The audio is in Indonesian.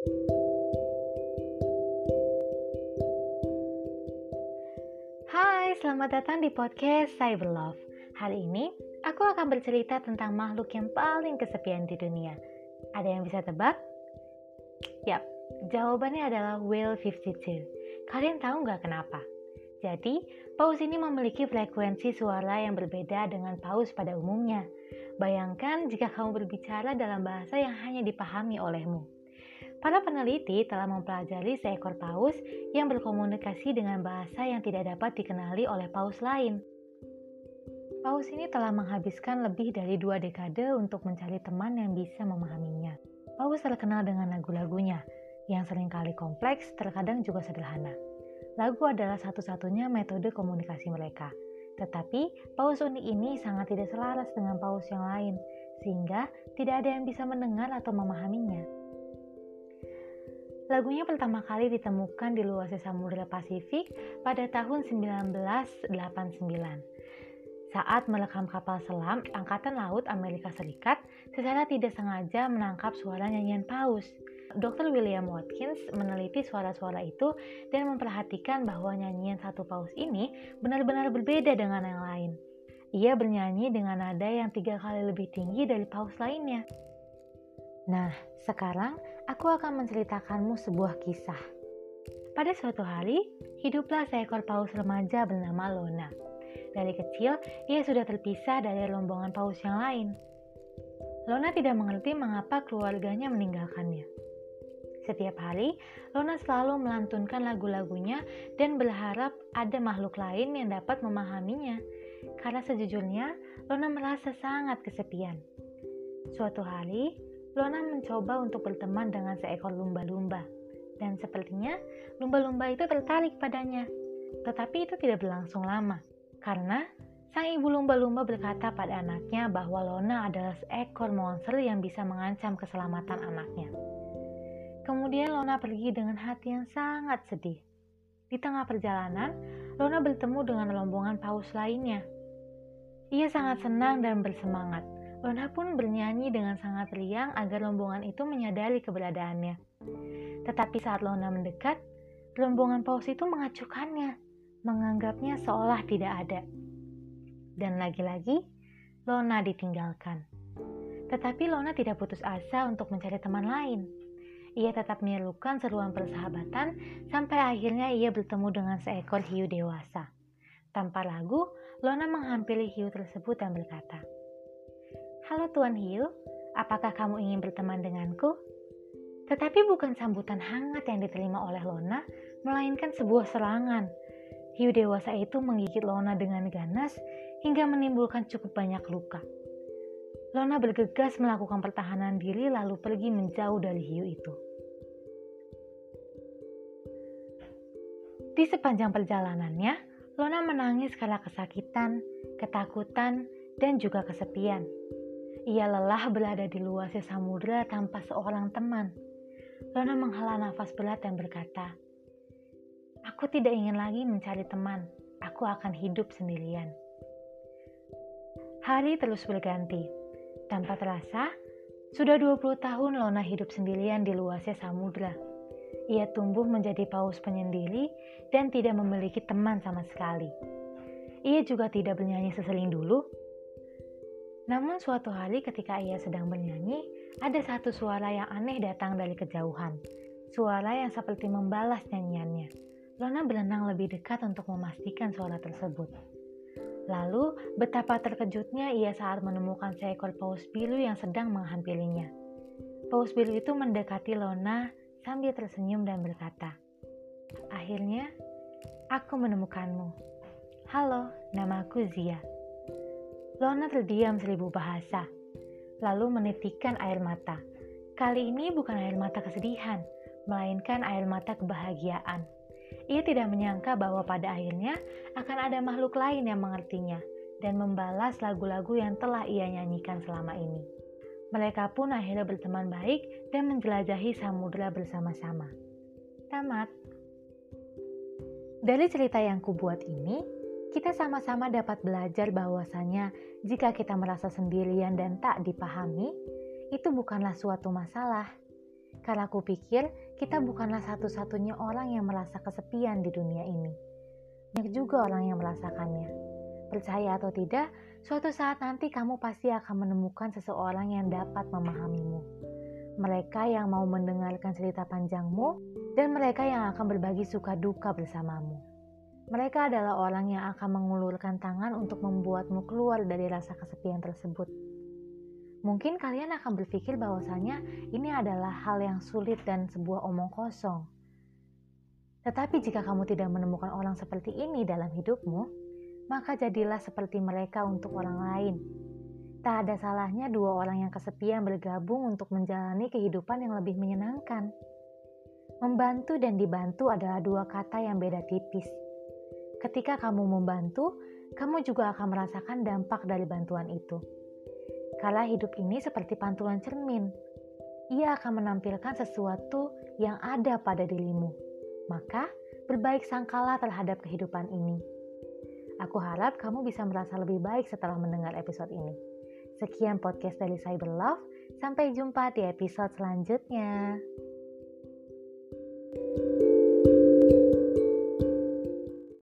Hai, selamat datang di podcast Cyber Love. Hari ini, aku akan bercerita tentang makhluk yang paling kesepian di dunia. Ada yang bisa tebak? Yap, jawabannya adalah Whale 52. Kalian tahu nggak kenapa? Jadi, paus ini memiliki frekuensi suara yang berbeda dengan paus pada umumnya. Bayangkan jika kamu berbicara dalam bahasa yang hanya dipahami olehmu. Para peneliti telah mempelajari seekor paus yang berkomunikasi dengan bahasa yang tidak dapat dikenali oleh paus lain. Paus ini telah menghabiskan lebih dari dua dekade untuk mencari teman yang bisa memahaminya. Paus terkenal dengan lagu-lagunya, yang sering kali kompleks, terkadang juga sederhana. Lagu adalah satu-satunya metode komunikasi mereka. Tetapi, paus unik ini sangat tidak selaras dengan paus yang lain, sehingga tidak ada yang bisa mendengar atau memahaminya. Lagunya pertama kali ditemukan di luar Samudra Pasifik pada tahun 1989 saat merekam kapal selam Angkatan Laut Amerika Serikat secara tidak sengaja menangkap suara nyanyian paus. Dr. William Watkins meneliti suara-suara itu dan memperhatikan bahwa nyanyian satu paus ini benar-benar berbeda dengan yang lain. Ia bernyanyi dengan nada yang tiga kali lebih tinggi dari paus lainnya. Nah, sekarang aku akan menceritakanmu sebuah kisah. Pada suatu hari, hiduplah seekor paus remaja bernama Lona. Dari kecil, ia sudah terpisah dari rombongan paus yang lain. Lona tidak mengerti mengapa keluarganya meninggalkannya. Setiap hari, Lona selalu melantunkan lagu-lagunya dan berharap ada makhluk lain yang dapat memahaminya. Karena sejujurnya, Lona merasa sangat kesepian. Suatu hari, Lona mencoba untuk berteman dengan seekor lumba-lumba, dan sepertinya lumba-lumba itu tertarik padanya. Tetapi itu tidak berlangsung lama, karena sang ibu lumba-lumba berkata pada anaknya bahwa Lona adalah seekor monster yang bisa mengancam keselamatan anaknya. Kemudian Lona pergi dengan hati yang sangat sedih. Di tengah perjalanan, Lona bertemu dengan rombongan paus lainnya. Ia sangat senang dan bersemangat Lona pun bernyanyi dengan sangat riang agar rombongan itu menyadari keberadaannya. Tetapi saat Lona mendekat, rombongan paus itu mengacukannya, menganggapnya seolah tidak ada. Dan lagi-lagi, Lona ditinggalkan. Tetapi Lona tidak putus asa untuk mencari teman lain. Ia tetap menyerukan seruan persahabatan sampai akhirnya ia bertemu dengan seekor hiu dewasa. Tanpa ragu, Lona menghampiri hiu tersebut dan berkata, Halo Tuan Hiu, apakah kamu ingin berteman denganku? Tetapi bukan sambutan hangat yang diterima oleh Lona, melainkan sebuah serangan. Hiu dewasa itu menggigit Lona dengan ganas hingga menimbulkan cukup banyak luka. Lona bergegas melakukan pertahanan diri lalu pergi menjauh dari hiu itu. Di sepanjang perjalanannya, Lona menangis karena kesakitan, ketakutan, dan juga kesepian. Ia lelah berada di luar samudera tanpa seorang teman. Lona menghela nafas berat dan berkata, Aku tidak ingin lagi mencari teman. Aku akan hidup sendirian. Hari terus berganti. Tanpa terasa, sudah 20 tahun Lona hidup sendirian di luasnya samudera. Ia tumbuh menjadi paus penyendiri dan tidak memiliki teman sama sekali. Ia juga tidak bernyanyi seseling dulu namun suatu hari ketika ia sedang bernyanyi, ada satu suara yang aneh datang dari kejauhan. Suara yang seperti membalas nyanyiannya. Lona berenang lebih dekat untuk memastikan suara tersebut. Lalu, betapa terkejutnya ia saat menemukan seekor paus biru yang sedang menghampirinya. Paus biru itu mendekati Lona sambil tersenyum dan berkata, Akhirnya, aku menemukanmu. Halo, namaku Zia. Lona terdiam seribu bahasa, lalu menitikkan air mata. Kali ini bukan air mata kesedihan, melainkan air mata kebahagiaan. Ia tidak menyangka bahwa pada akhirnya akan ada makhluk lain yang mengertinya dan membalas lagu-lagu yang telah ia nyanyikan selama ini. Mereka pun akhirnya berteman baik dan menjelajahi samudera bersama-sama. Tamat. Dari cerita yang kubuat ini, kita sama-sama dapat belajar bahwasanya jika kita merasa sendirian dan tak dipahami, itu bukanlah suatu masalah. Karena aku pikir kita bukanlah satu-satunya orang yang merasa kesepian di dunia ini. Banyak juga orang yang merasakannya. Percaya atau tidak, suatu saat nanti kamu pasti akan menemukan seseorang yang dapat memahamimu. Mereka yang mau mendengarkan cerita panjangmu, dan mereka yang akan berbagi suka duka bersamamu. Mereka adalah orang yang akan mengulurkan tangan untuk membuatmu keluar dari rasa kesepian tersebut. Mungkin kalian akan berpikir bahwasanya ini adalah hal yang sulit dan sebuah omong kosong. Tetapi jika kamu tidak menemukan orang seperti ini dalam hidupmu, maka jadilah seperti mereka untuk orang lain. Tak ada salahnya dua orang yang kesepian bergabung untuk menjalani kehidupan yang lebih menyenangkan. Membantu dan dibantu adalah dua kata yang beda tipis. Ketika kamu membantu, kamu juga akan merasakan dampak dari bantuan itu. Kala hidup ini seperti pantulan cermin. Ia akan menampilkan sesuatu yang ada pada dirimu. Maka, berbaik sangkalah terhadap kehidupan ini. Aku harap kamu bisa merasa lebih baik setelah mendengar episode ini. Sekian podcast dari Cyber Love. Sampai jumpa di episode selanjutnya.